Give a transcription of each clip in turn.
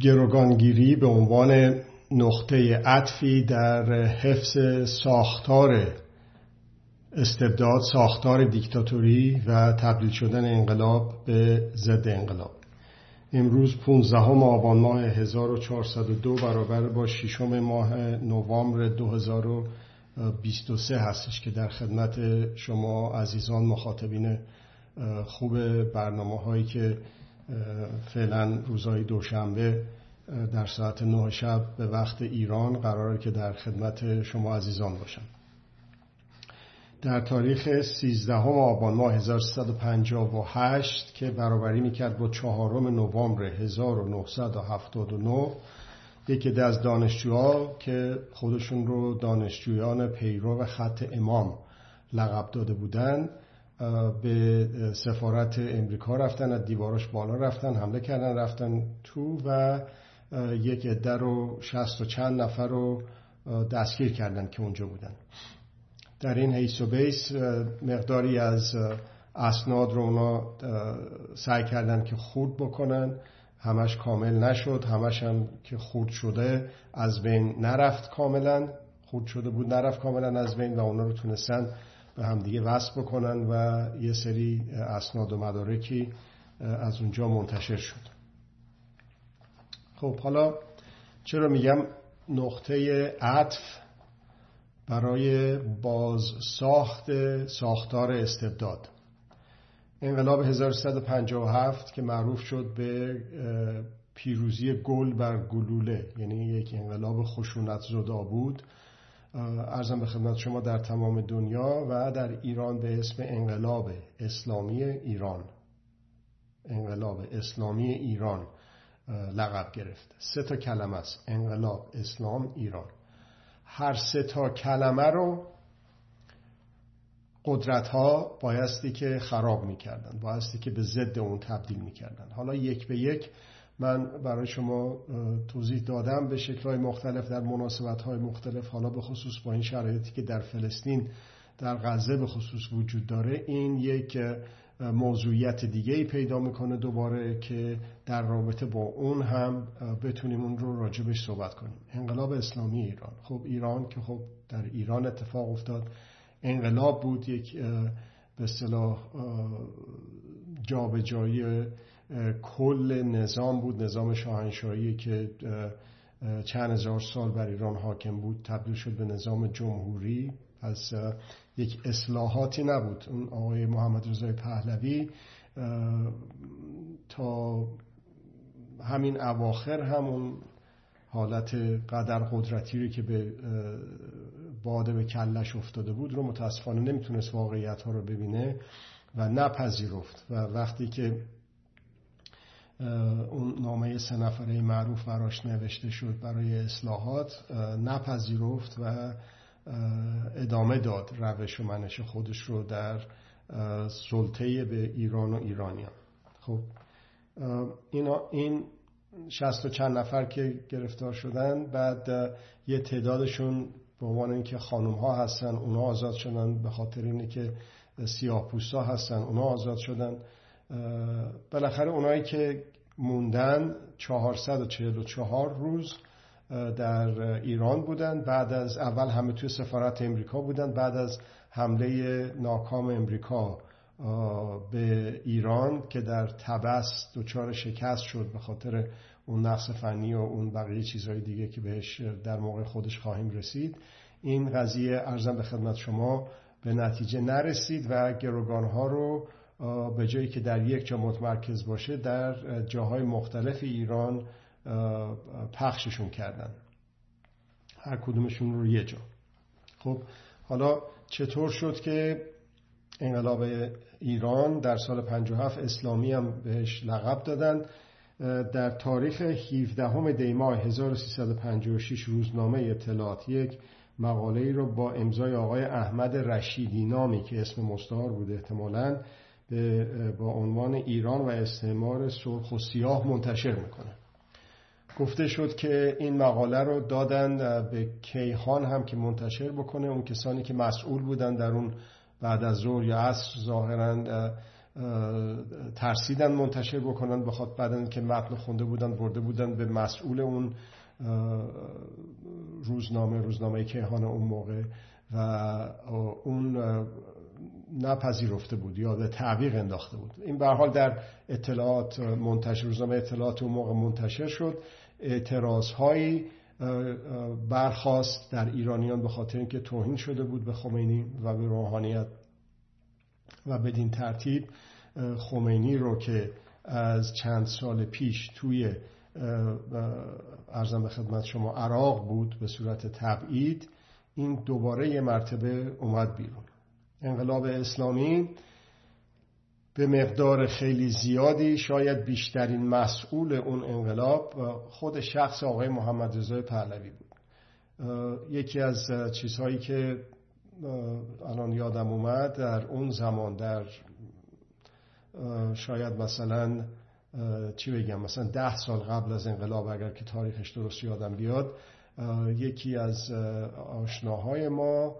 گروگانگیری به عنوان نقطه عطفی در حفظ ساختار استبداد ساختار دیکتاتوری و تبدیل شدن انقلاب به ضد انقلاب. امروز 15 آبان ماه 1402 برابر با 6 ماه نوامبر 2023 هستش که در خدمت شما عزیزان مخاطبین خوب برنامه هایی که فعلا روزهای دوشنبه در ساعت 9 شب به وقت ایران قراره که در خدمت شما عزیزان باشم. در تاریخ 13 آبان ماه 1358 که برابری می‌کرد با چهارم نوامبر 1979 یکی از دانشجوها که خودشون رو دانشجویان پیرو خط امام لقب داده بودند به سفارت امریکا رفتن از دیواراش بالا رفتن حمله کردن رفتن تو و یک عده رو شست و چند نفر رو دستگیر کردن که اونجا بودن. در این حیث و بیس مقداری از اسناد رو اونا سعی کردن که خورد بکنن. همش کامل نشد همش هم که خورد شده از بین نرفت کاملا. خورد شده بود نرفت کاملا از بین و اونا رو تونستن به همدیگه وصل بکنن و یه سری اسناد و مدارکی از اونجا منتشر شد. خب حالا چرا میگم نقطه عطف برای باز ساخت ساختار استبداد؟ انقلاب 1357 که معروف شد به پیروزی گل بر گلوله یعنی یک انقلاب خشونت زدا بود. ارزم به خدمت شما در تمام دنیا و در ایران به اسم انقلاب اسلامی ایران. انقلاب اسلامی ایران لقب گرفت سه تا کلمه است. انقلاب اسلام ایران. هر سه تا کلمه رو قدرت ها بایستی که خراب می‌کردن بایستی که به ضد اون تبدیل می‌کردن. حالا یک به یک من برای شما توضیح دادم به شکلهای مختلف در مناسبت های مختلف حالا به خصوص با این شرایطی که در فلسطین در غزه به خصوص وجود داره. این یک موضوعیت دیگه ای پیدا می‌کنه دوباره که در رابطه با اون هم بتونیم اون رو راجبش صحبت کنیم. انقلاب اسلامی ایران. خب ایران که خب در ایران اتفاق افتاد. انقلاب بود یک به اصطلاح جابجایی کل نظام بود نظام شاهنشاهی که چند هزار سال بر ایران حاکم بود تبدیل شد به نظام جمهوری. پس یک اصلاحاتی نبود. اون آقای محمد رضای پهلوی تا همین اواخر همون حالت قدر قدرتی رو که به باده به کلش افتاده بود رو متاسفانه نمی‌تونست واقعیت ها رو ببینه و نپذیرفت. و وقتی که اون نامه سه نفره معروف براش نوشته شد برای اصلاحات نپذیرفت و ادامه داد روش و منش خودش رو در سلطه به ایران و ایرانیان. خب اینا این شست و چند نفر که گرفتار شدن بعد یه تعدادشون به عنوان اینکه خانم ها هستن اونا آزاد شدن به خاطر اینه که سیاه پوستا هستن اونا آزاد شدن. بالاخره اونایی که موندن 444 روز در ایران بودن بعد از اول همه توی سفارت امریکا بودن بعد از حمله ناکام امریکا به ایران که در تبس دچار شکست شد به خاطر اون نقص فنی و اون بقیه چیزهای دیگه که بهش در موقع خودش خواهیم رسید. این قضیه ارزم به خدمت شما به نتیجه نرسید و گروگانها رو به جایی که در یک جا متمرکز باشه در جاهای مختلف ایران پخششون کردن. هر کدومشون رو یه جا. خب حالا چطور شد که انقلاب ایران در سال 57 اسلامی هم بهش لقب دادن؟ در تاریخ 17 دیماه 1356 روزنامه اطلاعات یک مقاله ای رو با امضای آقای احمد رشیدی نامی که اسم مستعار بود احتمالاً با عنوان ایران و استعمار سرخ و سیاه منتشر می‌کنه. گفته شد که این مقاله رو دادن به کیهان هم که منتشر بکنه. اون کسانی که مسئول بودن در اون بعد از ظهر یا عصر ظاهرا ترسیدن منتشر بکنن بخواد بعدن که متن خونده بودن برده بودن به مسئول اون روزنامه روزنامه کیهان اون موقع. و اون نپذیرفته بود یا به تعویق انداخته بود. این به حال در اطلاعات منتشر روزنامه اطلاعات اون موقع منتشر شد. اعتراض هایی برخواست در ایرانیان به خاطر اینکه توهین شده بود به خمینی و به روحانیت و بدین ترتیب خمینی رو که از چند سال پیش توی ارزم به خدمت شما عراق بود به صورت تبعید این دوباره یه مرتبه اومد بیرون. انقلاب اسلامی به مقدار خیلی زیادی شاید بیشترین مسئول اون انقلاب خود شخص آقای محمد رضای پهلوی بود. یکی از چیزهایی که الان یادم اومد در اون زمان در شاید مثلا چی بگم مثلا ده سال قبل از انقلاب اگر که تاریخش درست یادم بیاد یکی از آشناهای ما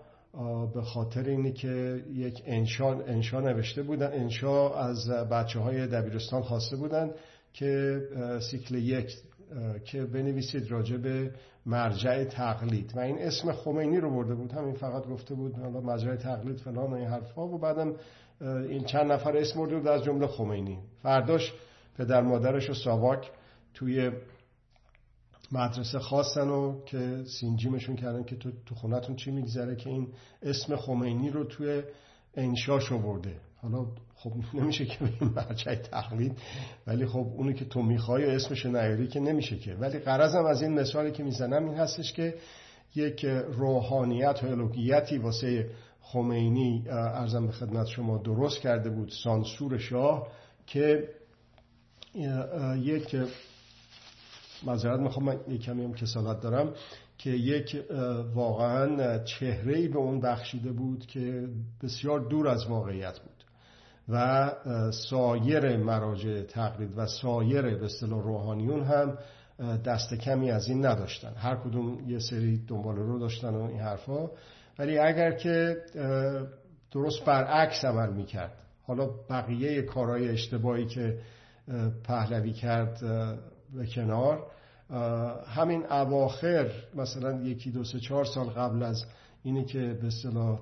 به خاطر اینی که یک انشا, انشا نوشته بودن انشا از بچه های دبیرستان خواسته بودن که سیکل یک که بنویسید راجع به مرجع تقلید. و این اسم خمینی رو برده بود. همین فقط گفته بود مرجع تقلید فلان و این حرفا و بعدم این چند نفر اسم برده بود از جمله خمینی. فرداش پدر مادرش رو ساواک توی مدرسه خواستن و که سینجیمشون کردن که تو, تو خونتون چی میگذره که این اسم خمینی رو توی انشاش برده حالا خب نمیشه که این مرجع تقلید ولی خب اونی که تو می‌خوای اسمش نیاری که نمیشه که. ولی قرضم از این مثالی که می‌زنم این هستش که یک روحانیت و الوهیتی واسه خمینی ارزم به خدمت شما درست کرده بود سانسور شاه که یک معذرت می‌خوام من یک کمی هم کسالت دارم که یک واقعا چهره به اون بخشیده بود که بسیار دور از واقعیت بود و سایر مراجع تقلید و سایر به روحانیون هم دست کمی از این نداشتن. هر کدوم یه سری دنبال رو داشتن و این حرفا. ولی اگر که درست برعکس عمل می‌کرد حالا بقیه کارهای اشتباهی که پهلوی کرد به کنار. همین اواخر مثلا یکی دو سه چهار سال قبل از اینی که به اصطلاح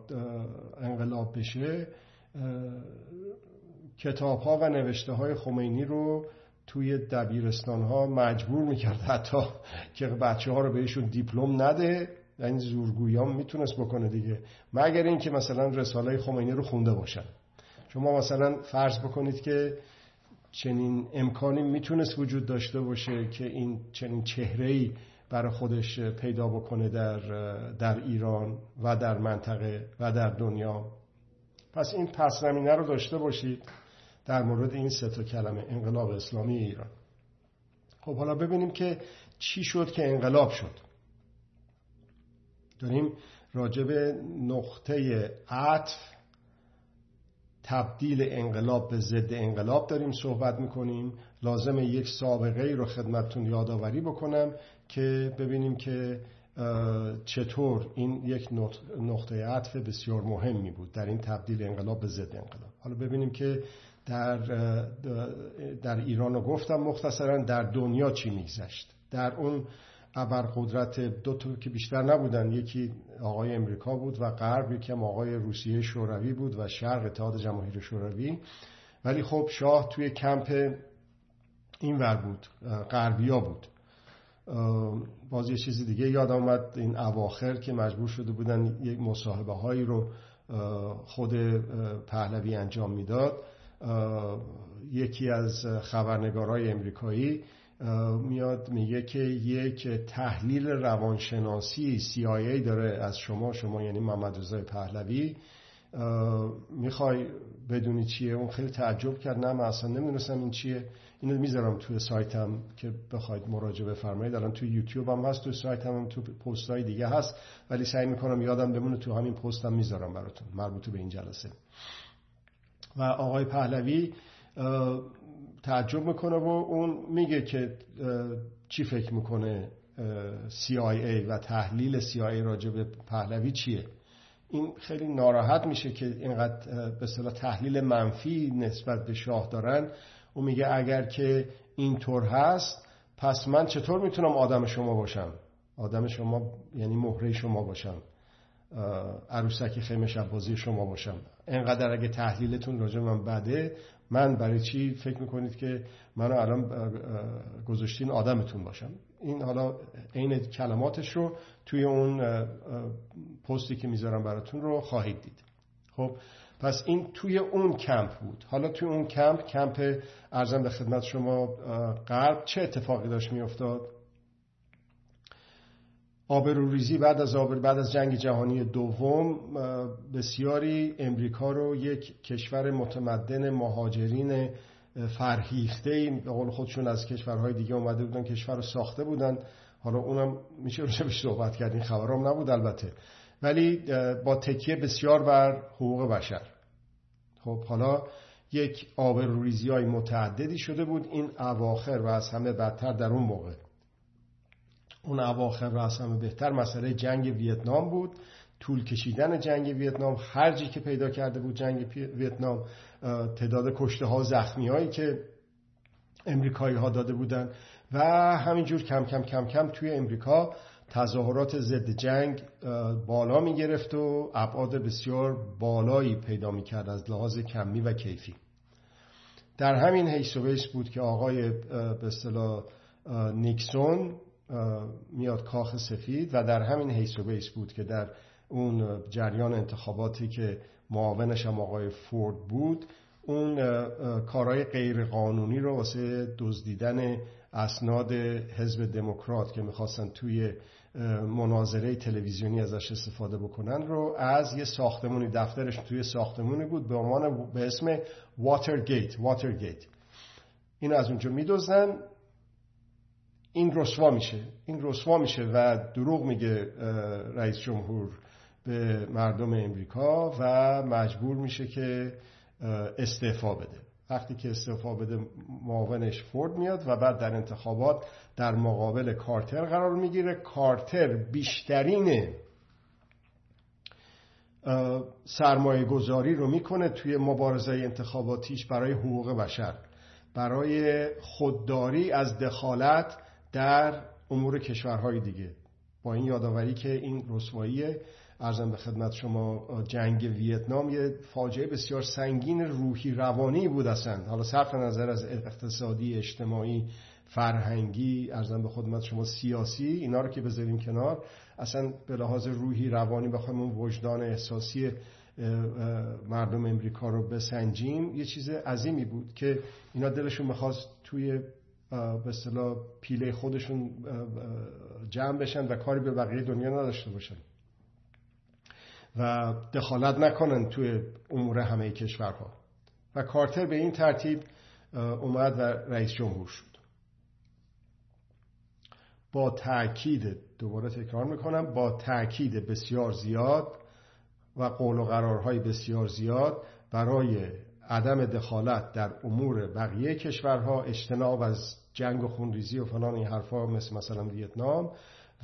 انقلاب بشه کتاب ها و نوشته های خمینی رو توی دبیرستان ها مجبور می‌کرد حتی که بچه ها رو بهشون دیپلم نده. این زورگویان می‌تونست بکنه دیگه. مگر اینکه مثلا رساله خمینی رو خونده باشن. شما مثلا فرض بکنید که چنین امکانی می‌تونست وجود داشته باشه که این چنین چهره برای خودش پیدا بکنه در, در ایران و در منطقه و در دنیا. پس این پس زمینه رو داشته باشید در مورد این سه تا کلمه انقلاب اسلامی ایران. خب حالا ببینیم که چی شد که انقلاب شد. داریم راجب نقطه عطف تبدیل انقلاب به ضد انقلاب داریم صحبت می‌کنیم. لازم یک سابقه ای رو خدمتتون یادآوری بکنم که ببینیم که چطور این یک نقطه عطف بسیار مهمی بود در این تبدیل انقلاب به ضد انقلاب. حالا ببینیم که در, در ایران رو گفتم مختصرا در دنیا چی میگذشت. در اون ابرقدرت دو تا که بیشتر نبودن. یکی آقای امریکا بود و غرب یکی هم آقای روسیه شوروی بود و شرق اتحاد جماهیر شوروی. ولی خب شاه توی کمپ این ور بود غربیا بود. باز یه چیز دیگه یاد آمد این اواخر که مجبور شده بودن یک مصاحبه هایی رو خود پهلوی انجام می‌داد. یکی از خبرنگارای امریکایی میاد میگه که یک تحلیل روانشناسی CIA داره از شما شما یعنی محمد رضای پهلوی. می‌خوای بدونی چیه؟ اون خیلی تعجب کرد. نه من اصلا نمی‌دونستم این چیه. اینو می‌ذارم توی سایتم که بخواید مراجعه بفرمایید. الان توی یوتیوب هم هست توی سایتم هم تو پست های دیگه هست. ولی سعی می‌کنم یادم بمونه تو همین پستم می‌ذارم براتون. مربوط به این جلسه. و آقای پهلوی تعجب می‌کنه و اون میگه که چی فکر می‌کنه CIA و تحلیل CIA راجع به پهلوی چیه؟ این خیلی ناراحت میشه که اینقدر به اصطلاح تحلیل منفی نسبت به شاه دارن. او میگه اگر که اینطور هست پس من چطور می‌تونم آدم شما باشم؟ آدم شما یعنی مهره شما باشم. عروسک خیمه شبازی شما باشم. انقدر اگه تحلیلتون راجع من بده من برای چی فکر می‌کنید که منو الان گذاشتین آدمتون باشم؟ این حالا عین کلماتش رو توی اون پستی که می‌ذارم براتون رو خواهید دید. خب پس این توی اون کمپ بود. حالا توی اون کمپ کمپ ارزم به خدمت شما غرب چه اتفاقی داشت میافتاد؟ آبروریزی بعد از آبر بعد از جنگ جهانی دوم بسیاری امریکا رو یک کشور متمدن مهاجرین فرهیخته به قول خودشون از کشورهای دیگه اومده بودن کشور رو ساخته بودن. حالا اونم میشه روش صحبت کرد این خبرام نبود البته. ولی با تکیه بسیار بر حقوق بشر. خب حالا یک آبروریزی های متعددی شده بود این اواخر و از همه بدتر در اون موقع. اون اواخر و از همه بهتر. مسئله جنگ ویتنام بود. طول کشیدن جنگ ویتنام خرجی که پیدا کرده بود جنگ ویتنام تعداد کشته ها زخمی هایی که امریکایی ها داده بودن و همینجور کم کم کم کم توی امریکا تظاهرات ضد جنگ بالا می گرفت و ابعاد بسیار بالایی پیدا می کرد از لحاظ کمی و کیفی. در همین و بود که آقای به نیکسون میاد کاخ سفید و در همین حیث و بود که در اون جریان انتخاباتی که معاونش هم آقای فورد بود اون کارهای غیر قانونی رو واسه دزدیدن اسناد حزب دموکرات که می‌خواستن توی مناظره تلویزیونی ازش استفاده بکنن رو از یه ساختمونی دفترش توی ساختمونی بود به عنوان به اسم واترگیت واترگیت این از اونجا میدوزن این رسوا میشه. این رسوا میشه و دروغ میگه رئیس جمهور به مردم امریکا و مجبور میشه که استعفا بده. وقتی که استعفا بده معاونش فورد میاد و بعد در انتخابات در مقابل کارتر قرار می‌گیره. کارتر بیشترین سرمایه گذاری رو می‌کنه توی مبارزه انتخاباتیش برای حقوق بشر. برای خودداری از دخالت در امور کشورهای دیگه. با این یادآوری که این رسوایی ارزم به خدمت شما جنگ ویتنام یه فاجعه بسیار سنگین روحی روانی بود اصلا. حالا صرف نظر از اقتصادی اجتماعی فرهنگی ارزم به خدمت شما سیاسی اینا رو که بذاریم کنار اصلا به لحاظ روحی روانی بخوایم اون وجدان احساسی مردم امریکا رو بسنجیم. یه چیز عظیمی بود که اینا دلشون می‌خواست توی به اصطلاح پیله خودشون جمع بشن و کاری به بقیه دنیا نداشته باشن. و دخالت نکنن توی امور همه کشورها. و کارتر به این ترتیب اومد و رئیس جمهور شد. با تأکید دوباره تکرار می‌کنم با تأکید بسیار زیاد و قول و قرارهای بسیار زیاد برای عدم دخالت در امور بقیه کشورها اجتناب از جنگ و خونریزی و فلان این حرفا مثل مثلا ویتنام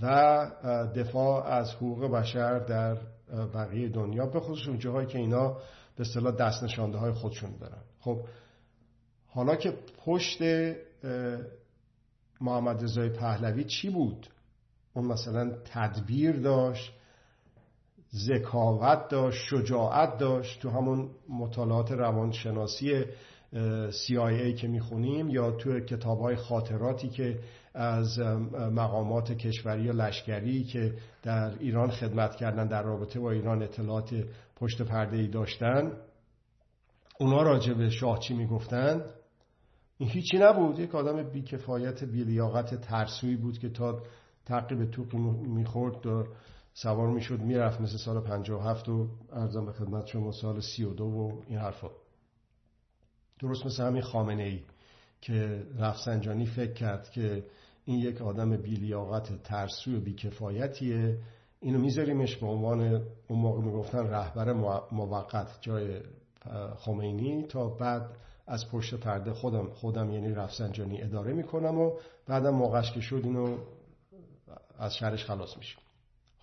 و دفاع از حقوق بشر در بقیه دنیا به خصوص اون جاهایی که اینا به اصطلاح دست نشانده های خودشون دارن. خب حالا که پشت محمد رضای پهلوی چی بود؟ اون مثلا تدبیر داشت؟ ذکاوت داشت شجاعت داشت تو همون مطالعات روانشناسی CIA که می‌خونیم یا تو کتاب های خاطراتی که از مقامات کشوری و لشکری که در ایران خدمت کردن در رابطه با ایران اطلاعات پشت پرده ای داشتن اونا راجع به شاه چی می‌گفتن؟ این هیچی نبود. یک آدم بیکفایت بیلیاقت ترسوی بود که تا تعقیب توقی می‌خورد سوار می‌شد می‌رفت مثل سال 57 و ارزم به خدمت شما سال 32 و این حرفا. درست مثل همین خامنه ای که رفسنجانی فکر کرد که این یک آدم بیلیاقت ترسوی و بیکفایتیه. اینو میذاریمش به عنوان اون موقع می‌گفتن رهبر موقت جای خمینی تا بعد از پشت پرده خودم خودم یعنی رفسنجانی اداره می‌کنم و بعدم موقعش که شد اینو از شهرش خلاص میشیم.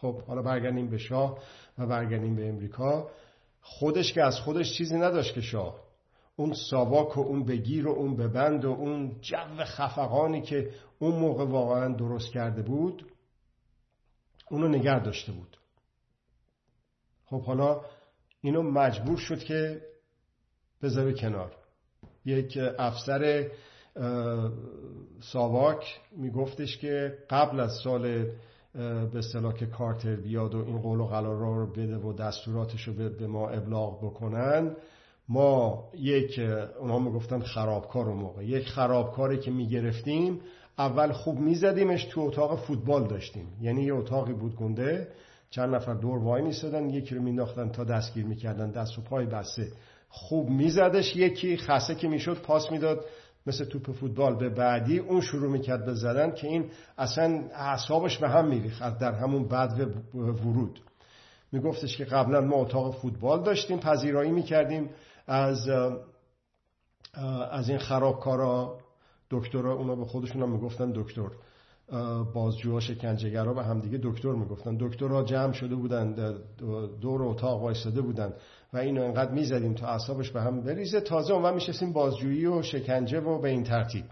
خب حالا برگردیم به شاه و برگردیم به امریکا. خودش که از خودش چیزی نداشت که شاه. اون ساواک و اون بگیر و اون ببند و اون جو خفقانی که اون موقع واقعا درست کرده بود اونو نگر داشته بود. خب حالا اینو مجبور شد که بذاره کنار. یک افسر ساواک میگفتش که قبل از سال به اصطلاح که کارتر بیاد و این قول و قرارا رو بده و دستوراتش رو به ما ابلاغ بکنن. ما یک اونها می‌گفتن خرابکار اون موقع. یک خرابکاری که می‌گرفتیم اول خوب میزدیمش تو اتاق فوتبال داشتیم. یعنی یه اتاقی بود گنده. چند نفر دور وای میستدن یکی رو مینداختن تا دستگیر می‌کردن دست و پای بسته. خوب میزدش یکی خسته که می‌شد پاس می‌داد. مثل توپ فوتبال به بعدی اون شروع می‌کرد به زدن که این اصلا اعصابش به هم میریخت در همون بعد ورود. میگفتش که قبلا ما اتاق فوتبال داشتیم پذیرایی می‌کردیم از از این خرابکارا. دکترا اونا به خودشون هم می‌گفتن دکتر. بازجوها شکنجهگرا به همدیگه دکتر می‌گفتن. دکترها جمع شده بودن دور اتاق وایستاده بودن. و اینو انقدر می‌زدیم تا اعصابش به هم بریزه. تازه اون میشستیم بازجویی و شکنجه و به این ترتیب.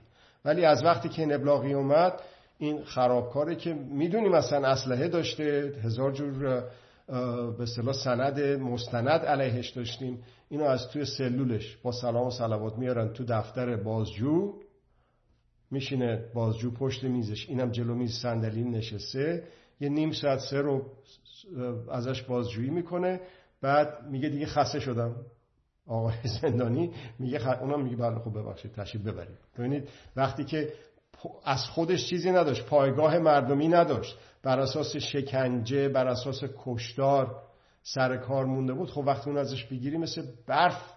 ولی از وقتی که این ابلاغی اومد این خرابکاره که می‌دونیم مثلا اسلحه داشته هزار جور به اصطلاح سند مستند علیهش داشتیم. اینو از توی سلولش با سلام و صلوات میارن تو دفتر بازجو. میشینه بازجو پشت میزش. اینم جلو میز صندلی نشسته. یه نیم ساعت سه رو ازش بازجویی می‌کنه. بعد میگه دیگه خسته شدم. آقای زندانی میگه خ... اونم میگه بله خب ببخشید تشریف ببرید. ببینید وقتی که از خودش چیزی نداشت پایگاه مردمی نداشت. بر اساس شکنجه بر اساس کشتار سر کار مونده بود خب وقتی اون ازش بگیری مثل برف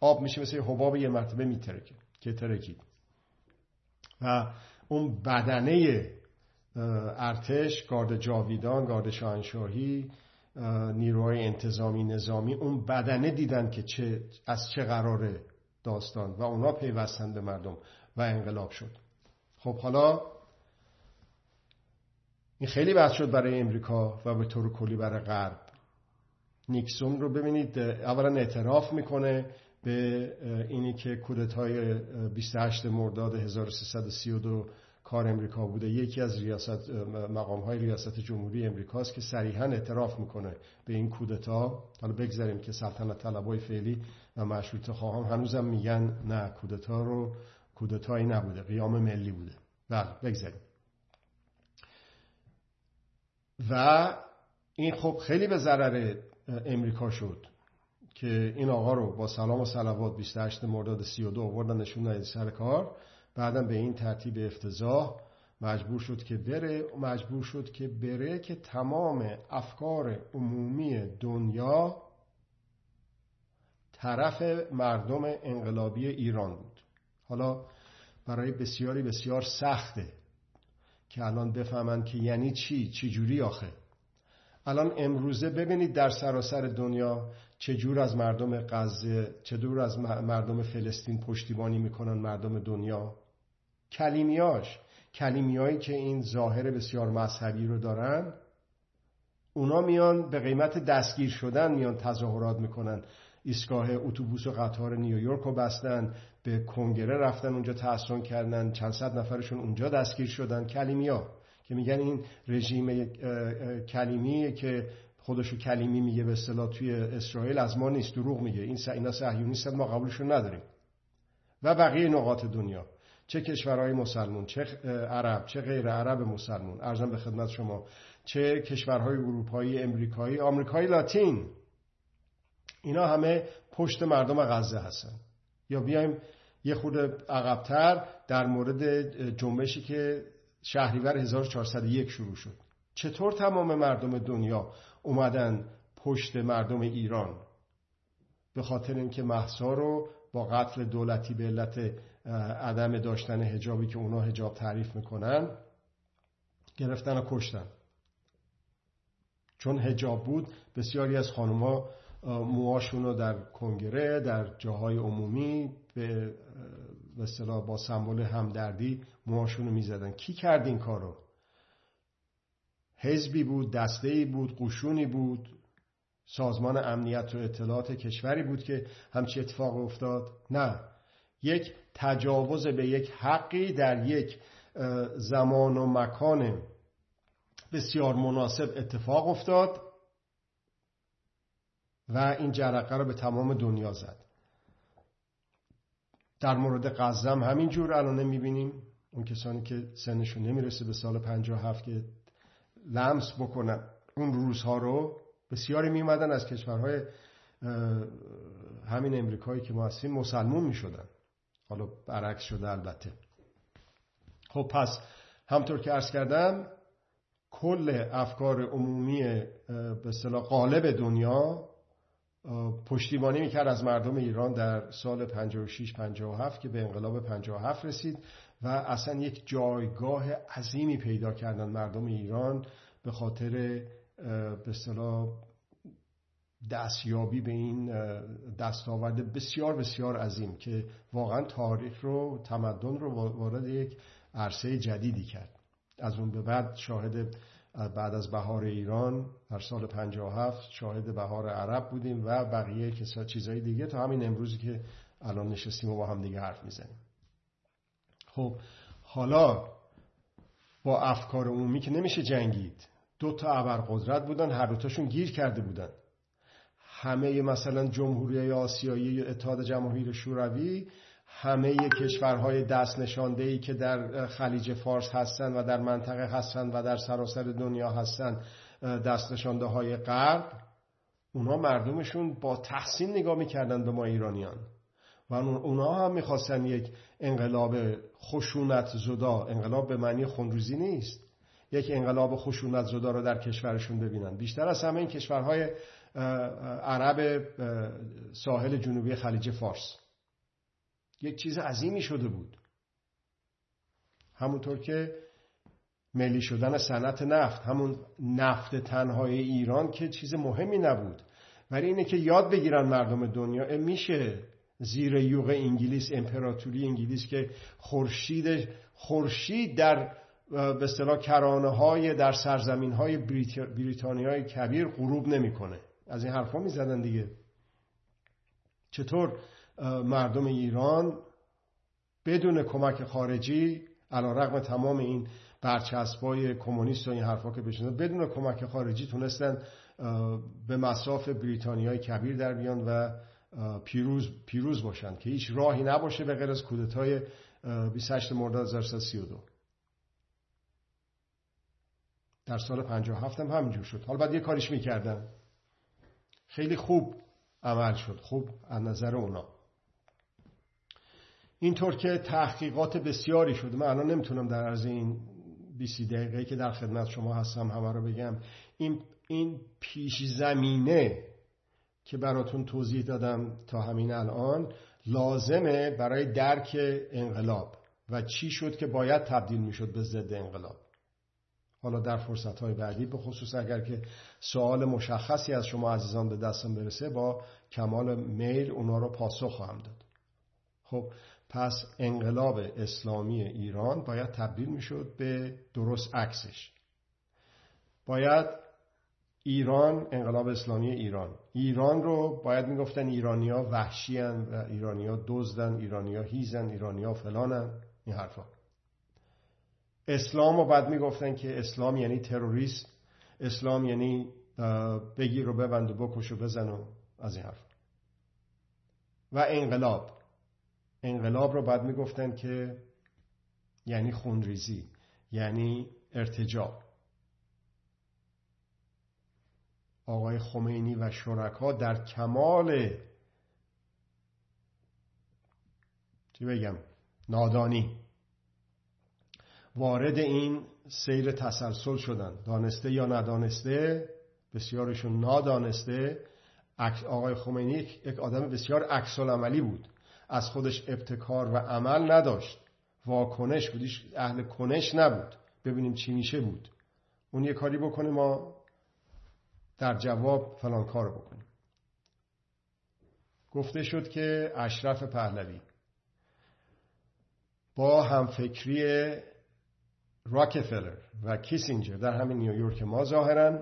آب میشه مثل حباب یه مرتبه میترکه که ترکید. و اون بدنه ارتش گارد جاویدان گارد شاهنشاهی نیروهای انتظامی نظامی اون بدنه دیدن که چه از چه قراره داستان و اونا پیوستن به مردم و انقلاب شد. خب حالا این خیلی بحث شد برای امریکا و به طور کلی برای غرب. نیکسون رو ببینید اولا اعتراف می‌کنه به اینی که کودتای 28 مرداد 1332 کار امریکا بوده. یکی از ریاست مقام های ریاست جمهوری امریکاست که صریحا اعتراف می‌کنه به این کودتا. حالا بگذاریم که سلطنت طلبای فعلی و مشروط خواهم هنوزم میگن نه کودتا رو کودتایی نبوده قیام ملی بوده. بله بگذاریم. و این خب خیلی به ضرر امریکا شد که این آقا رو با سلام و صلوات 28 مرداد 32 آوردن نشون سر کار. بعدا به این ترتیب افتضاح مجبور شد که بره مجبور شد که بره که تمام افکار عمومی دنیا طرف مردم انقلابی ایران بود. حالا برای بسیاری بسیار سخته که الان بفهمند که یعنی چی چی جوری آخه. الان امروزه ببینید در سراسر دنیا چجور از مردم غزه چجور از مردم فلسطین پشتیبانی می‌کنن مردم دنیا. کلیمیاش کلیمیایی که این ظاهر بسیار مذهبی رو دارن اونا میان به قیمت دستگیر شدن میان تظاهرات می‌کنن. ایستگاه اتوبوس و قطار نیویورک رو بستن به کنگره رفتن اونجا تحصن کردن چند صد نفرشون اونجا دستگیر شدن. کلیمیا که میگن این رژیم کلیمی که خودشو کلیمی میگه به اصطلاح توی اسرائیل از ما نیست دروغ میگه. این اینا صهیونیستن ما قبولشون نداریم. و بقیه نقاط دنیا. چه کشورهای مسلمون چه عرب چه غیر عرب مسلمون. ارزم به خدمت شما چه کشورهای اروپایی امریکایی آمریکایی لاتین. اینا همه پشت مردم غزه هستن. یا بیایم یه خود عقبتر در مورد جنبشی که شهریور 1401 شروع شد. چطور تمام مردم دنیا اومدن پشت مردم ایران؟ به خاطر اینکه محسا رو با قتل دولتی به علت عدم داشتن هجابی که اونا هجاب تعریف می‌کنن گرفتن و کشتن. چون هجاب بود بسیاری از خانوما موهاشون رو در کنگره در جاهای عمومی به اصطلاح با سمبل همدردی موهاشون رو می‌زدن. کی کرد این کارو؟ حزبی بود دسته بود قشونی بود. سازمان امنیت و اطلاعات کشوری بود که همچی اتفاق افتاد. نه. یک تجاوز به یک حقی در یک زمان و مکان بسیار مناسب اتفاق افتاد و این جرقه را به تمام دنیا زد. در مورد غزم همینجور الان می‌بینیم. اون کسانی که سنشون نمی‌رسه به سال 57 که لمس بکنن اون روزها رو بسیاری میمدن از کشورهای همین امریکایی که ما هستیم مسلمون می‌شدن. حالا برعکس شده البته. خب پس همطور که ارز کردم کل افکار عمومی به اصطلاح قالب دنیا پشتیبانی می‌کرد از مردم ایران در سال 56 57 که به انقلاب 57 رسید و اصلا یک جایگاه عظیمی پیدا کردن مردم ایران به خاطر به اصطلاح دستیابی به این دستاورد بسیار بسیار عظیم که واقعا تاریخ رو تمدن رو وارد یک عرصه جدیدی کرد. از اون به بعد شاهد بعد از بهار ایران در سال 57 شاهد بهار عرب بودیم و بقیه چیزهای دیگه تا همین امروزی که الان نشستیم و با هم دیگه حرف می‌زنیم. خب حالا با افکار عمومی که نمیشه جنگید دو تا ابرقدرت بودن هر دوتاشون گیر کرده بودن. همه مثلا جمهوری آسیایی اتحاد جماهیر شوروی همه کشورهای دست نشانده ای که در خلیج فارس هستند و در منطقه هستند و در سراسر دنیا هستند دست نشانده های غرب اونا مردمشون با تحسین نگاه می‌کردن به ما ایرانیان. و اونا هم می‌خواستن یک انقلاب خشونت زدا انقلاب به معنی خونریزی نیست. یک انقلاب خشونت زدا رو در کشورشون ببینن. بیشتر از همه این کشورهای عرب ساحل جنوبی خلیج فارس. یک چیز عظیمی شده بود. همونطور که ملی شدن صنعت نفت همون نفت تنهای ایران که چیز مهمی نبود. ولی اینه که یاد بگیرن مردم دنیا میشه زیر یوغ انگلیس امپراتوری انگلیس که خورشید خورشید در به اصطلاح کرانه های در سرزمین های بریتانیای کبیر غروب نمی‌کنه. از این حرفا می‌زدن دیگه. چطور مردم ایران بدون کمک خارجی علا رقم تمام این برچسبای کمونیست و این حرفا که بشنن بدون کمک خارجی تونستن به مساف بریتانیای کبیر در بیان و پیروز, پیروز باشن که هیچ راهی نباشه به غیر از کودتای 28 مرداد 1332 در سال 57 هم همینجور شد. حالا بعد یه کاریش می‌کردن. خیلی خوب عمل شد. خوب از نظر اونا. اینطور که تحقیقات بسیاری شده من الان نمی‌تونم در عرض این 20 دقیقه که در خدمت شما هستم همه رو بگم. این, این پیش زمینه که براتون توضیح دادم تا همین الان لازمه برای درک انقلاب. و چی شد که باید تبدیل می‌شد به ضد انقلاب. حالا در فرصت های بعدی به خصوص اگر که سوال مشخصی از شما عزیزان به دستم برسه با کمال میل اونا رو پاسخ خواهم داد. خب پس انقلاب اسلامی ایران باید تبدیل می‌شد به درست عکسش. باید ایران انقلاب اسلامی ایران. ایران رو باید می‌گفتن ایرانیا وحشیان و ایرانیا دزدن ایرانیا هیزن ایرانیا فلانن. این حرفا. اسلام رو بعد می‌گفتن که اسلام یعنی تروریست اسلام یعنی بگیر و ببند و بکش و بزن و از این حرف. و انقلاب. انقلاب رو بعد می‌گفتن که یعنی خونریزی یعنی ارتجاع. آقای خمینی و شرکا در کمال چی بگم نادانی. وارد این سیر تسلسل شدن. دانسته یا ندانسته؟ بسیارشون نادانسته. آقای خمینی یک آدم بسیار عکس عملی بود. از خودش ابتکار و عمل نداشت. واکنش بودیش اهل کنش نبود. ببینیم چی میشه بود. اون یه کاری بکنه ما در جواب فلان کار بکنیم. گفته شد که اشرف پهلوی با همفکری راکفلر و کیسینجر در همین نیویورک ما ظاهرا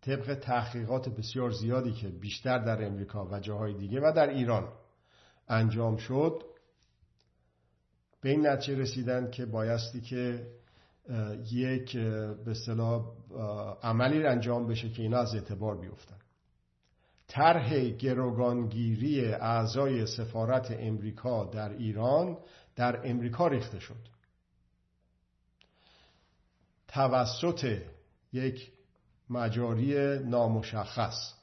طبق تحقیقات بسیار زیادی که بیشتر در امریکا و جاهای دیگه و در ایران انجام شد به این نتیجه رسیدن که بایستی که یک به اصطلاح عملی انجام بشه که اینا از اعتبار بیفتن. طرح گروگانگیری اعضای سفارت امریکا در ایران در امریکا ریخته شد. توسط یک مجاری نامشخص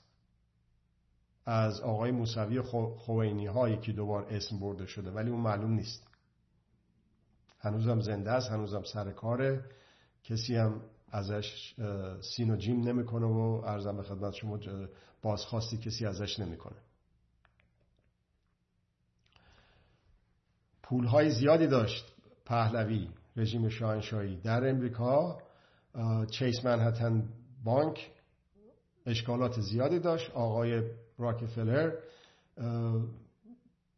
از آقای موسوی خوینی هایی که دوبار اسم برده شده ولی اون معلوم نیست. هنوزم زنده است هنوزم سر کاره. کسی هم ازش سین و جیم نمی‌کنه و ارزم به خدمت شما بازخواستی کسی ازش نمی‌کنه. پولهای زیادی داشت پهلوی. رژیم شاهنشاهی در امریکا چیس منهتن بانک اشکالات زیادی داشت. آقای راکفلر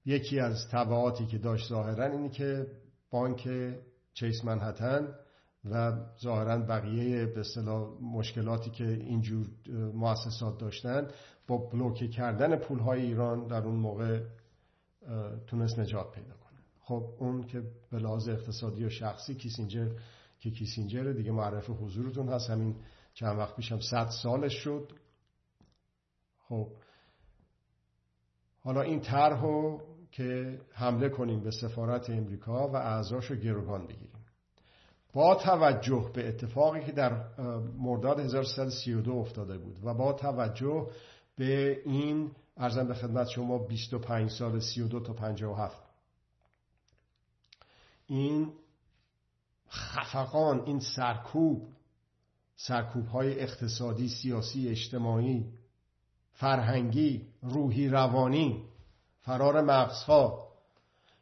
یکی از طبعاتی که داشت ظاهرا اینی که بانک چیس منهتن و ظاهرا بقیه به مشکلاتی که اینجور مؤسسات داشتن با بلوکه کردن پولهای ایران در اون موقع تونست نجات پیدا کنه. خب اون که به لحاظ اقتصادی و شخصی کیسینجر که کیسینجر دیگه معرف حضورتون هست. همین چند وقت پیشم صد سالش شد. خب. حالا این طرح که حمله کنیم به سفارت امریکا و اعضاش رو گروگان بگیریم. با توجه به اتفاقی که در مرداد 1332 افتاده بود و با توجه به این ارزم به خدمت شما 25 سال 32 تا 57 این خفقان این سرکوب سرکوب های اقتصادی سیاسی اجتماعی فرهنگی روحی روانی فرار مغزها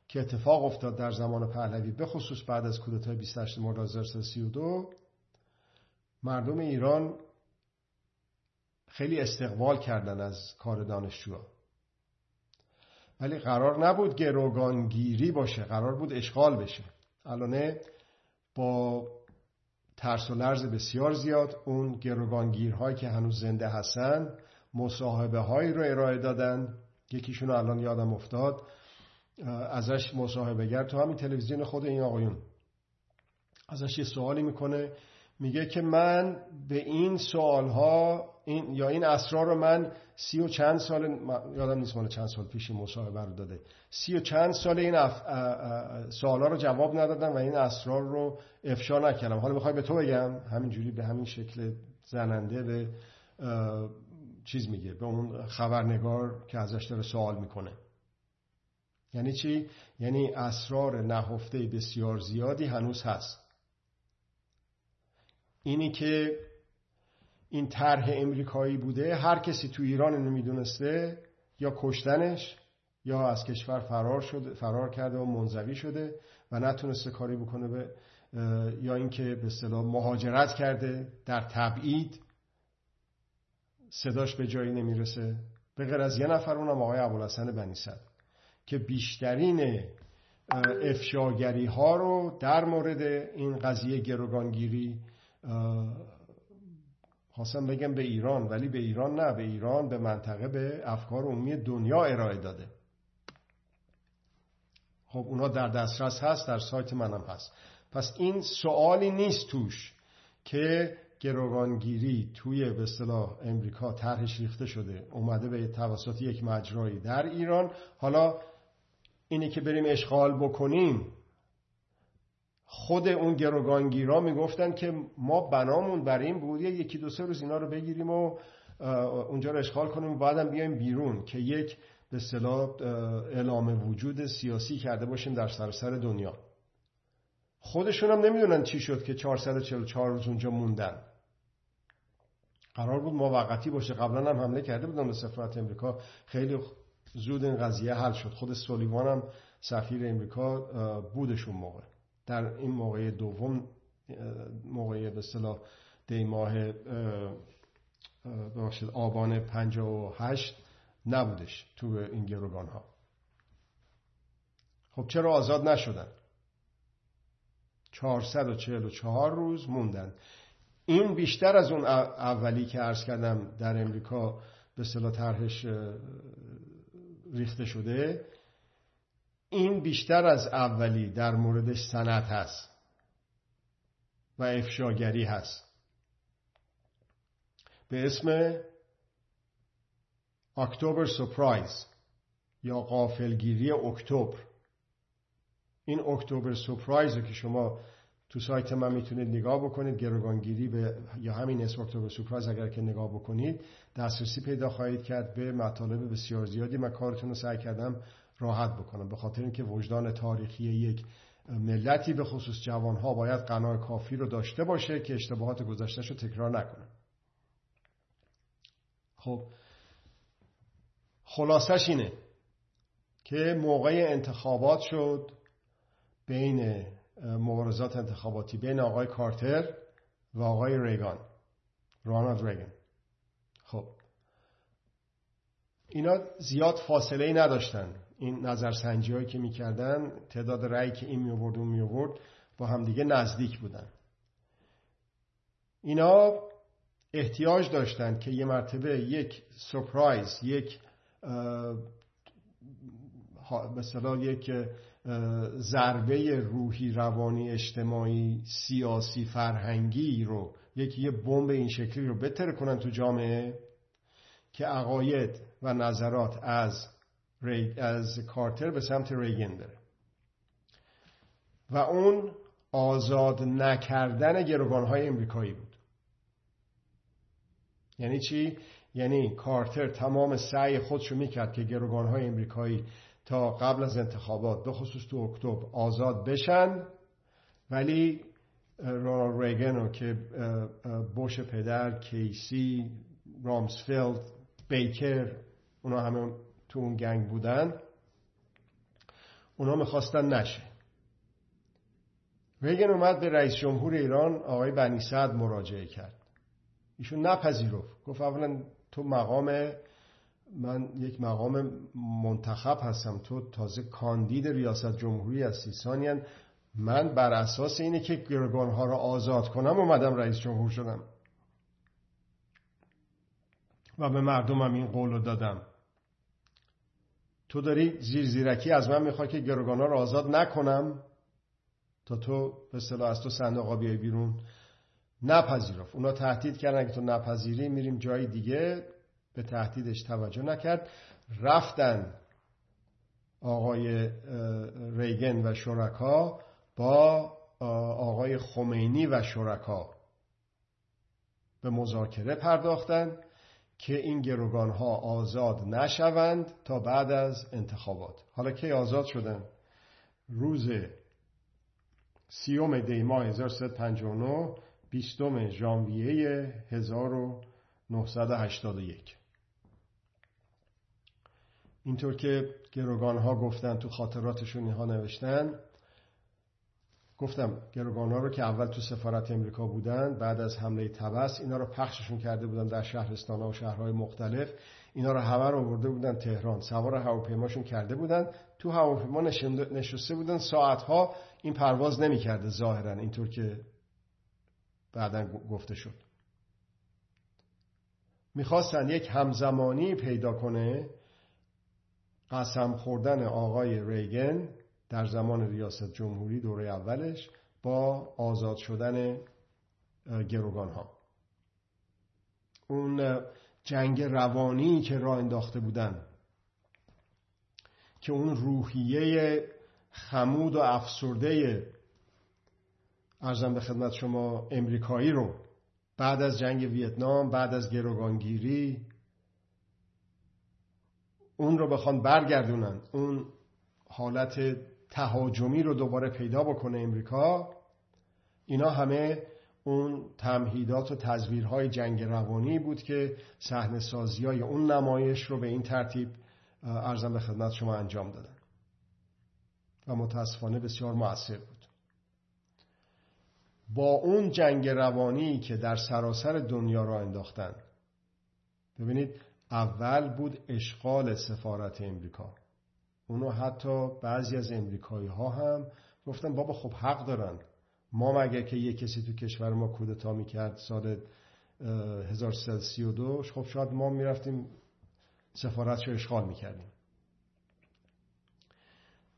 که اتفاق افتاد در زمان پهلوی به خصوص بعد از کودتای 28 مرداد 1332 مردم ایران خیلی استقبال کردن از کار دانشجوها. ولی قرار نبود گروگانگیری باشه قرار بود اشغال بشه. الانه با ترس و لرز بسیار زیاد اون گروگانگیرهایی که هنوز زنده هستن مصاحبه هایی رو ارائه دادن. یکیشون رو الان یادم افتاد. ازش مصاحبه گر تو همین تلویزیون خود این آقایون. ازش یه سوالی می‌کنه. میگه که من به این سوال ها این یا این اسرار رو من سی و چند سال یادم نیست مال چند سال پیش مصاحبه رو داده. سی و چند سال این اف... سوال ها رو جواب ندادم و این اسرار رو افشا نکردم. حالا می‌خوای به تو بگم؟ همینجوری به همین شکل زننده به چیز میگه به اون خبرنگار که ازش داره سوال می‌کنه. یعنی چی؟ یعنی اسرار نهفته بسیار زیادی هنوز هست. اینی که این طرح امریکایی بوده هر کسی تو ایران اینو می‌دونسته یا کشتنش یا از کشور فرار شده فرار کرده و منزوی شده و نتونسته کاری بکنه به یا اینکه به اصطلاح مهاجرت کرده در تبعید. صداش به جایی نمی‌رسه. به غیر از یه نفر اونم آقای ابوالحسن بنی صدر که بیشترین افشاگری ها رو در مورد این قضیه گروگانگیری خواستم بگم به ایران ولی به ایران نه. به ایران به منطقه به افکار عمومی دنیا ارائه داده. خب اونا در دسترس هست در سایت منم هست. پس این سوالی نیست توش که گروگانگیری توی به اصطلاح امریکا طرحش ریخته شده اومده به توسط یک مجرایی. در ایران حالا اینی که بریم اشغال بکنیم خود اون گروگانگیرا می‌گفتن که ما بنامون بر این بود یکی دو سه روز اینا رو بگیریم و اونجا رو اشغال کنیم و بعدم بیایم بیرون که یک به اصطلاح اعلام وجود سیاسی کرده باشیم در سراسر دنیا. خودشون هم نمی‌دونن چی شد که 444 روز اونجا موندن. قرار بود موقتی باشه. قبلا هم حمله کرده بودن به سفارت امریکا. خیلی زود این قضیه حل شد. خود سولیوان هم سفیر امریکا بودشون موقع. در این موقع دوم موقع به اصطلاح دی ماه ببخشید آبان 58 نبودش تو این گروگان ها خب چرا آزاد نشدن؟ 444 روز موندن. این بیشتر از اون اولی که عرض کردم در امریکا به اصطلاح طرحش ریخته شده. این بیشتر از اولی در موردش سند هست و افشاگری هست. به اسم October Surprise یا غافلگیری اکتبر. این October Surprise که شما تو سایت من می‌تونید نگاه بکنید گروگانگیری به یا همین اسم October Surprise اگر که نگاه بکنید دسترسی پیدا خواهید کرد به مطالب بسیار زیادی. من کارتون رو سعی کردم راحت بکنم. به خاطر اینکه وجدان تاریخی یک ملتی به خصوص جوانها باید قناع کافی رو داشته باشه که اشتباهات گذشتهش رو تکرار نکنه. خب خلاصش اینه که موقع انتخابات شد بین مبارزات انتخاباتی بین آقای کارتر و آقای ریگان رانالد ریگان. خب اینا زیاد فاصله ای نداشتن. این نظرسنجی هایی که می‌کردن تعداد رأی که این میورد اون میورد با همدیگه نزدیک بودن. اینا احتیاج داشتند که یه مرتبه یک سپرایز یک مثلا یک ضربه روحی روانی اجتماعی سیاسی فرهنگی رو یکی یه بمب این شکلی رو بتره کنن تو جامعه که عقاید و نظرات از از کارتر به سمت ریگن داره و اون آزاد نکردن گروگانهای امریکایی بود. یعنی چی؟ یعنی کارتر تمام سعی خودشو می‌کرد که گروگانهای امریکایی تا قبل از انتخابات به خصوص تو اکتبر آزاد بشن. ولی رونالد ریگن که بوش پدر کیسی رامسفیلد بیکر اونا همه تو اون گنگ بودن اونا می‌خواستن نشه. ریگن اومد به رئیس جمهور ایران آقای بنی سعد مراجعه کرد. ایشون نپذیرفت. گفت اولا تو مقام من یک مقام منتخب هستم تو تازه کاندید ریاست جمهوری هستی ثانیا من بر اساس اینه که گرگانها رو آزاد کنم اومدم رئیس جمهور شدم. و به مردمم این قول رو دادم. تو داری زیر زیرکی از من می‌خوای که گروگانا رو آزاد نکنم؟ تا تو به صلاح از تو صندوق بیای بیرون. نپذیرفت. اونا تهدید کردن که تو نپذیری. میریم جای دیگه. به تهدیدش توجه نکرد. رفتن آقای ریگن و شرکا با آقای خمینی و شرکا به مذاکره پرداختن. که این گروگان ها آزاد نشوند تا بعد از انتخابات. حالا کی آزاد شدن؟ روز سیوم دی ماه 1359 بیستم ژانویه 1981 اینطور که گروگان ها گفتن تو خاطراتشون اینها نوشتن گفتم گروگان ها رو که اول تو سفارت امریکا بودن بعد از حمله تبس اینا رو پخششون کرده بودن در شهرستان و شهرهای مختلف. اینا رو همه رو برده بودن تهران. سوار هواپیماشون کرده بودن. تو هواپیما نشسته بودن. ساعتها این پرواز نمی‌کرده ظاهرا اینطور که بعدا گفته شد. می‌خواستن یک همزمانی پیدا کنه قسم خوردن آقای ریگن. در زمان ریاست جمهوری دوره اولش با آزاد شدن گروگان ها اون جنگ روانی که راه انداخته بودن که اون روحیه خمود و افسرده ارزم به خدمت شما امریکایی رو بعد از جنگ ویتنام بعد از گروگانگیری اون رو بخوان برگردونن. اون حالت تهاجمی رو دوباره پیدا بکنه امریکا اینا همه اون تمهیدات و تزویرهای جنگ روانی بود که صحنه سازی های اون نمایش رو به این ترتیب ارزم به خدمت شما انجام دادن. و متاسفانه بسیار مؤثر بود. با اون جنگ روانی که در سراسر دنیا را انداختن ببینید اول بود اشغال سفارت امریکا. اونو حتی بعضی از امریکایی ها هم گفتن بابا خب حق دارن. ما مگه که یه کسی تو کشور ما کودتا می‌کرد سال 1332 خب شاید ما می‌رفتیم سفارتش رو اشغال می‌کردیم.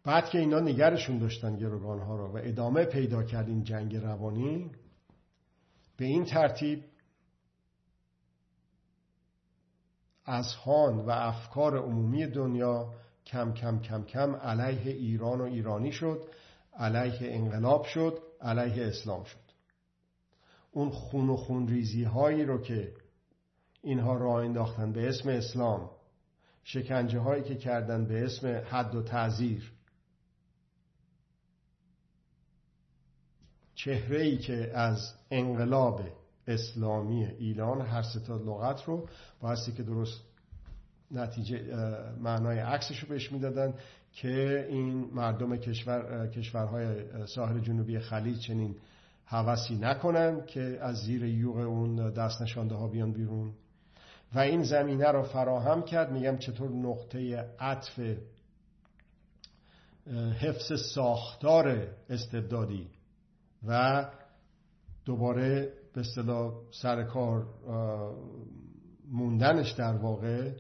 بعد که اینا نگرشون داشتن گروگان ها رو و ادامه پیدا کرد این جنگ روانی به این ترتیب اذهان و افکار عمومی دنیا کم کم کم کم علیه ایران و ایرانی شد علیه انقلاب شد علیه اسلام شد. اون خون و خون ریزی هایی رو که اینها راه انداختن به اسم اسلام شکنجه هایی که کردن به اسم حد و تعذیر چهره ای که از انقلاب اسلامی ایران هر ستا لغت رو بایستی که درست نتیجه معنای عکسش رو بهش می‌دادن که این مردم کشور کشورهای ساحل جنوبی خلیج چنین حوثی نکنن که از زیر یوغ اون دست نشانده ها بیان بیرون. و این زمینه رو فراهم کرد. میگم چطور نقطه عطف حفظ ساختار استبدادی و دوباره به اصطلاح سر کار موندنش در واقع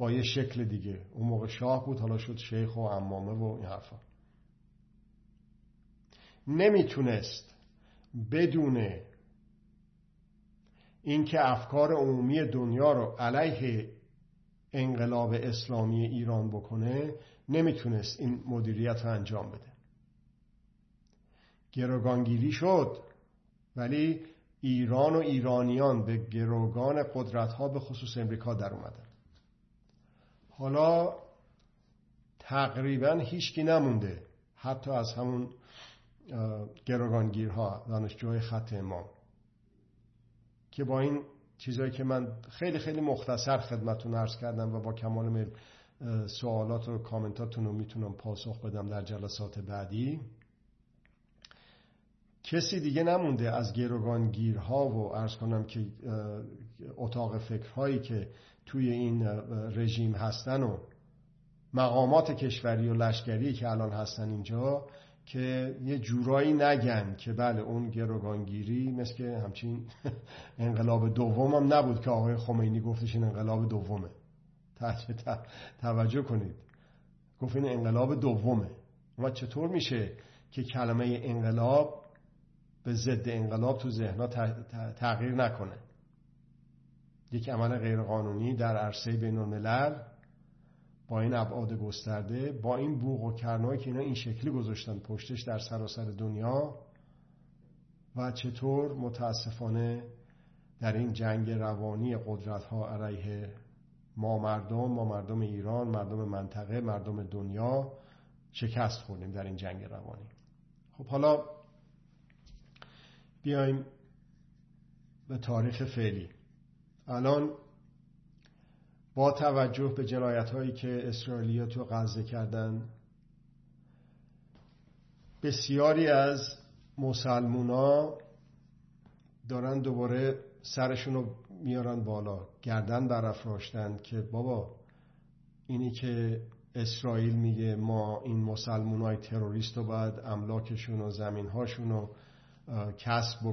با یه شکل دیگه. اون موقع شاه بود حالا شد شیخ و امامه و این حرفا. نمی‌تونست بدون اینکه افکار عمومی دنیا رو علیه انقلاب اسلامی ایران بکنه نمی‌تونست این مدیریت رو انجام بده. گروگانگیری شد ولی ایران و ایرانیان به گروگان قدرت ها به خصوص امریکا در اومدن. حالا تقریبا هیچکی نمونده. حتی از همون گروگانگیرها دانشجوهای خط امام. که با این چیزهایی که من خیلی خیلی مختصر خدمتون عرض کردم و با کمال میل سوالات و کامنتاتون رو می‌تونم پاسخ بدم در جلسات بعدی. کسی دیگه نمونده از گیرها و ارز کنم که اتاق فکرهایی که توی این رژیم هستن و مقامات کشوری و لشکری که الان هستن اینجا که یه جورایی نگن که بله اون گروگانگیری مثل که همچین انقلاب دوم هم نبود که آقای خمینی گفتش این انقلاب دومه. توجه کنید. گفت این انقلاب دومه. و چطور میشه که کلمه انقلاب به ضد انقلاب تو ذهنها تغییر نکنه؟ یک عمل غیرقانونی در عرصه بین الملل با این ابعاد گسترده با این بوق و کرنایی که اینا این شکلی گذاشتن پشتش در سراسر دنیا و چطور متاسفانه در این جنگ روانی قدرت ها علیه ما مردم ما مردم ایران مردم منطقه مردم دنیا شکست خوردیم در این جنگ روانی. خب حالا بیایم به تاریخ فعلی. الان با توجه به جنایت هایی که اسرائیلیا تو غزه کردن بسیاری از مسلمونا دارن دوباره سرشون رو میارن بالا. گردن برافراشتن که بابا اینی که اسرائیل میگه ما این مسلمون های تروریست رو باید املاکشون و زمین هاشون رو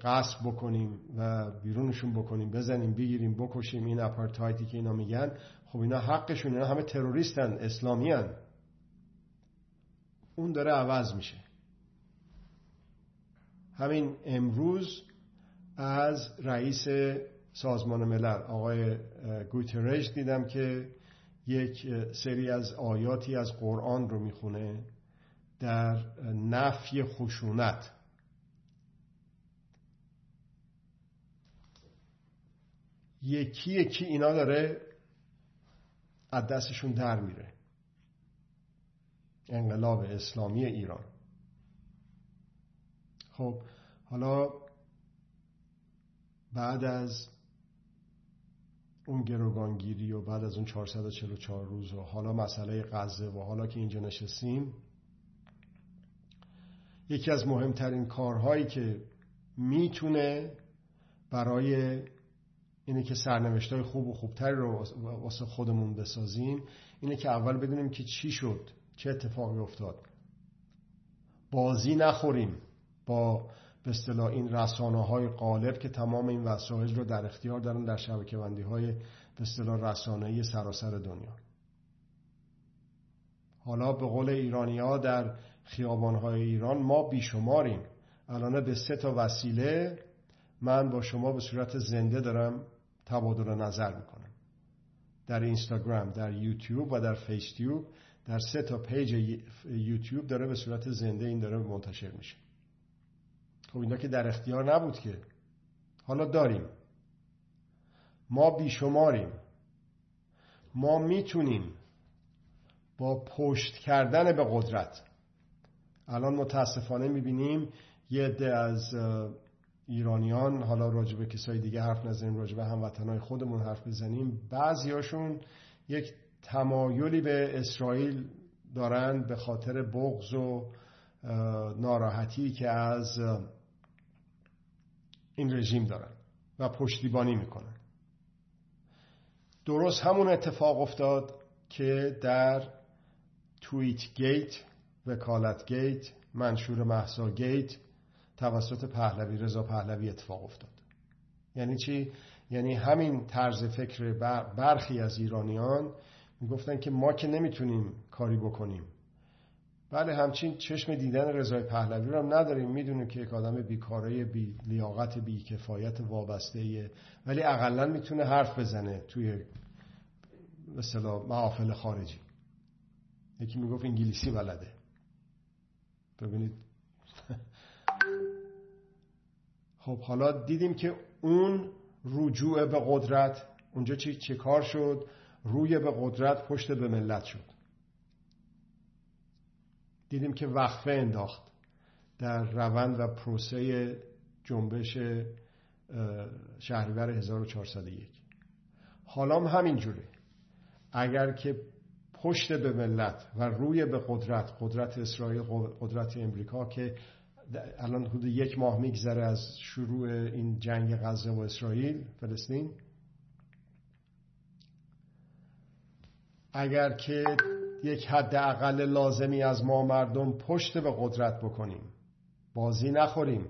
قصب بکنیم و بیرونشون بکنیم بزنیم بگیریم بکشیم این اپارتایتی که اینا میگن خب اینا حقشون اینا همه تروریستن اسلامی هن. اون داره عوض میشه همین امروز از رئیس سازمان ملل آقای گوترش دیدم که یک سری از آیاتی از قرآن رو می‌خونه در نفی خشونت. یکی یکی اینا داره از دستشون در میره. انقلاب اسلامی ایران. خب حالا بعد از اون گروگانگیری و بعد از اون 444 روز و حالا مسئله غزه و حالا که اینجا نشستیم یکی از مهمترین کارهایی که می‌تونه برای اینه که سرنوشتای خوب و خوبتری رو واسه خودمون بسازیم اینه که اول بدونیم که چی شد چه اتفاقی افتاد. بازی نخوریم با به اصطلاح این رسانه های قالب که تمام این وسایل رو در اختیار دارن در شبکه بندی های به اصطلاح رسانه‌ای سراسر دنیا. حالا به قول ایرانی ها در خیابان های ایران ما بیشماریم. الان به سه تا وسیله من با شما به صورت زنده دارم تبادل نظر می‌کنم. در اینستاگرام در یوتیوب و در فیستیوب در سه تا پیج یوتیوب داره به صورت زنده این داره منتشر میشه. خب اینا که در اختیار نبود که. حالا داریم. ما بیشماریم. ما می‌تونیم با پشت کردن به قدرت الان متاسفانه می‌بینیم یه عده از ایرانیان حالا راجع به کسای دیگه حرف نزنیم راجع به هموطنهای خودمون حرف بزنیم. بعضیاشون یک تمایلی به اسرائیل دارن به خاطر بغض و ناراحتی که از این رژیم دارن و پشتیبانی می‌کنن. درست همون اتفاق افتاد که در تویت گیت وکالت گیت منشور محسا گیت توسط پهلوی رضا پهلوی اتفاق افتاد. یعنی چی؟ یعنی همین طرز فکر برخی از ایرانیان می‌گفتن که ما که نمی‌تونیم کاری بکنیم. بله همچین چشم دیدن رضای پهلوی رو هم نداریم. می‌دونیم که یک آدم بیکاره بی لیاقت بی کفایت وابسته ولی اقلا می‌تونه حرف بزنه توی مثلا محافل خارجی. یکی می‌گفت انگلیسی بلده. ببینید. خب حالا دیدیم که اون رجوع به قدرت اونجا چه, چه کار شد؟ روی به قدرت پشت به ملت شد. دیدیم که وقفه انداخت در روند و پروسه جنبش شهریور 1401 حالا هم همین جوره اگر که پشت به ملت و روی به قدرت قدرت اسرائیل قدرت امریکا که الان حدود یک ماه میگذره از شروع این جنگ غزه و اسرائیل فلسطین. اگر که یک حد اقل لازمی از ما مردم پشت به قدرت بکنیم بازی نخوریم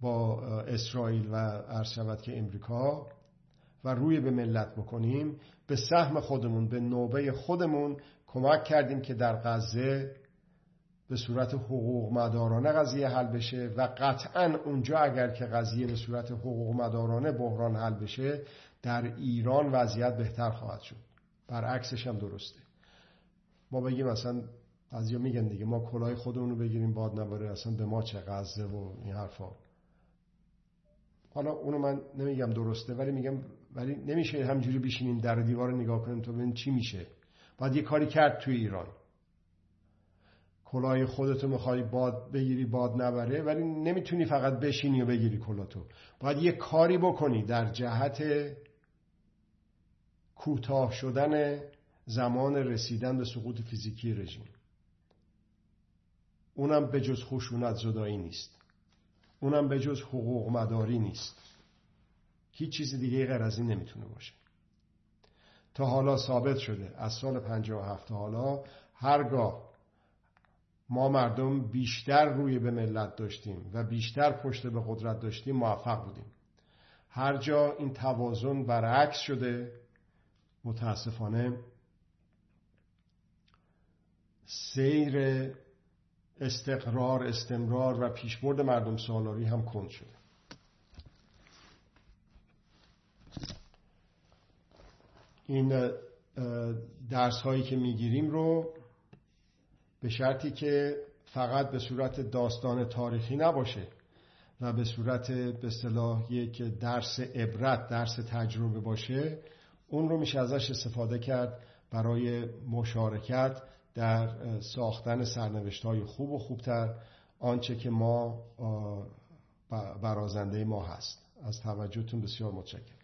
با اسرائیل و عرض شود که امریکا و روی به ملت بکنیم به سهم خودمون به نوبه خودمون کمک کردیم که در غزه به صورت حقوق مدارانه قضیه حل بشه و قطعا اونجا اگر که قضیه به صورت حقوق مدارانه بحران حل بشه در ایران وضعیت بهتر خواهد شد. برعکسش هم درسته. ما بگیم اصلا از میگن دیگه ما کلاه خودمون بگیریم باد نباره اصلا به ما چه غزه و این حرفا. حالا اونو من نمیگم درسته ولی میگم ولی نمیشه همجوری بشینیم در دیوار نگاه کنیم تو ببین چی میشه. باید یه کاری کرد توی ایران. کلاه خودتو می‌خوای باد بگیری باد نبره ولی نمی‌تونی فقط بشینی و بگیری کلاتو. باید یه کاری بکنی در جهت کوتاه شدن زمان رسیدن به سقوط فیزیکی رژیم. اونم به جز خشونت زدایی نیست. اونم به جز حقوق مداری نیست. هیچ چیز دیگه غیر از این نمی‌تونه باشه. تا حالا ثابت شده از سال 57 تا حالا هرگاه ما مردم بیشتر روی به ملت داشتیم و بیشتر پشت به قدرت داشتیم موفق بودیم. هر جا این توازن برعکس شده متاسفانه سیر استقرار استمرار و پیشبرد مردم سالاری هم کند شده. این درس هایی که می‌گیریم رو به شرطی که فقط به صورت داستان تاریخی نباشه و به صورت به صلاح یک درس عبرت درس تجربه باشه اون رو میشه ازش استفاده کرد برای مشارکت در ساختن سرنوشت های خوب و خوبتر آنچه که ما برازنده ما هست. از توجهتون بسیار متشکرم.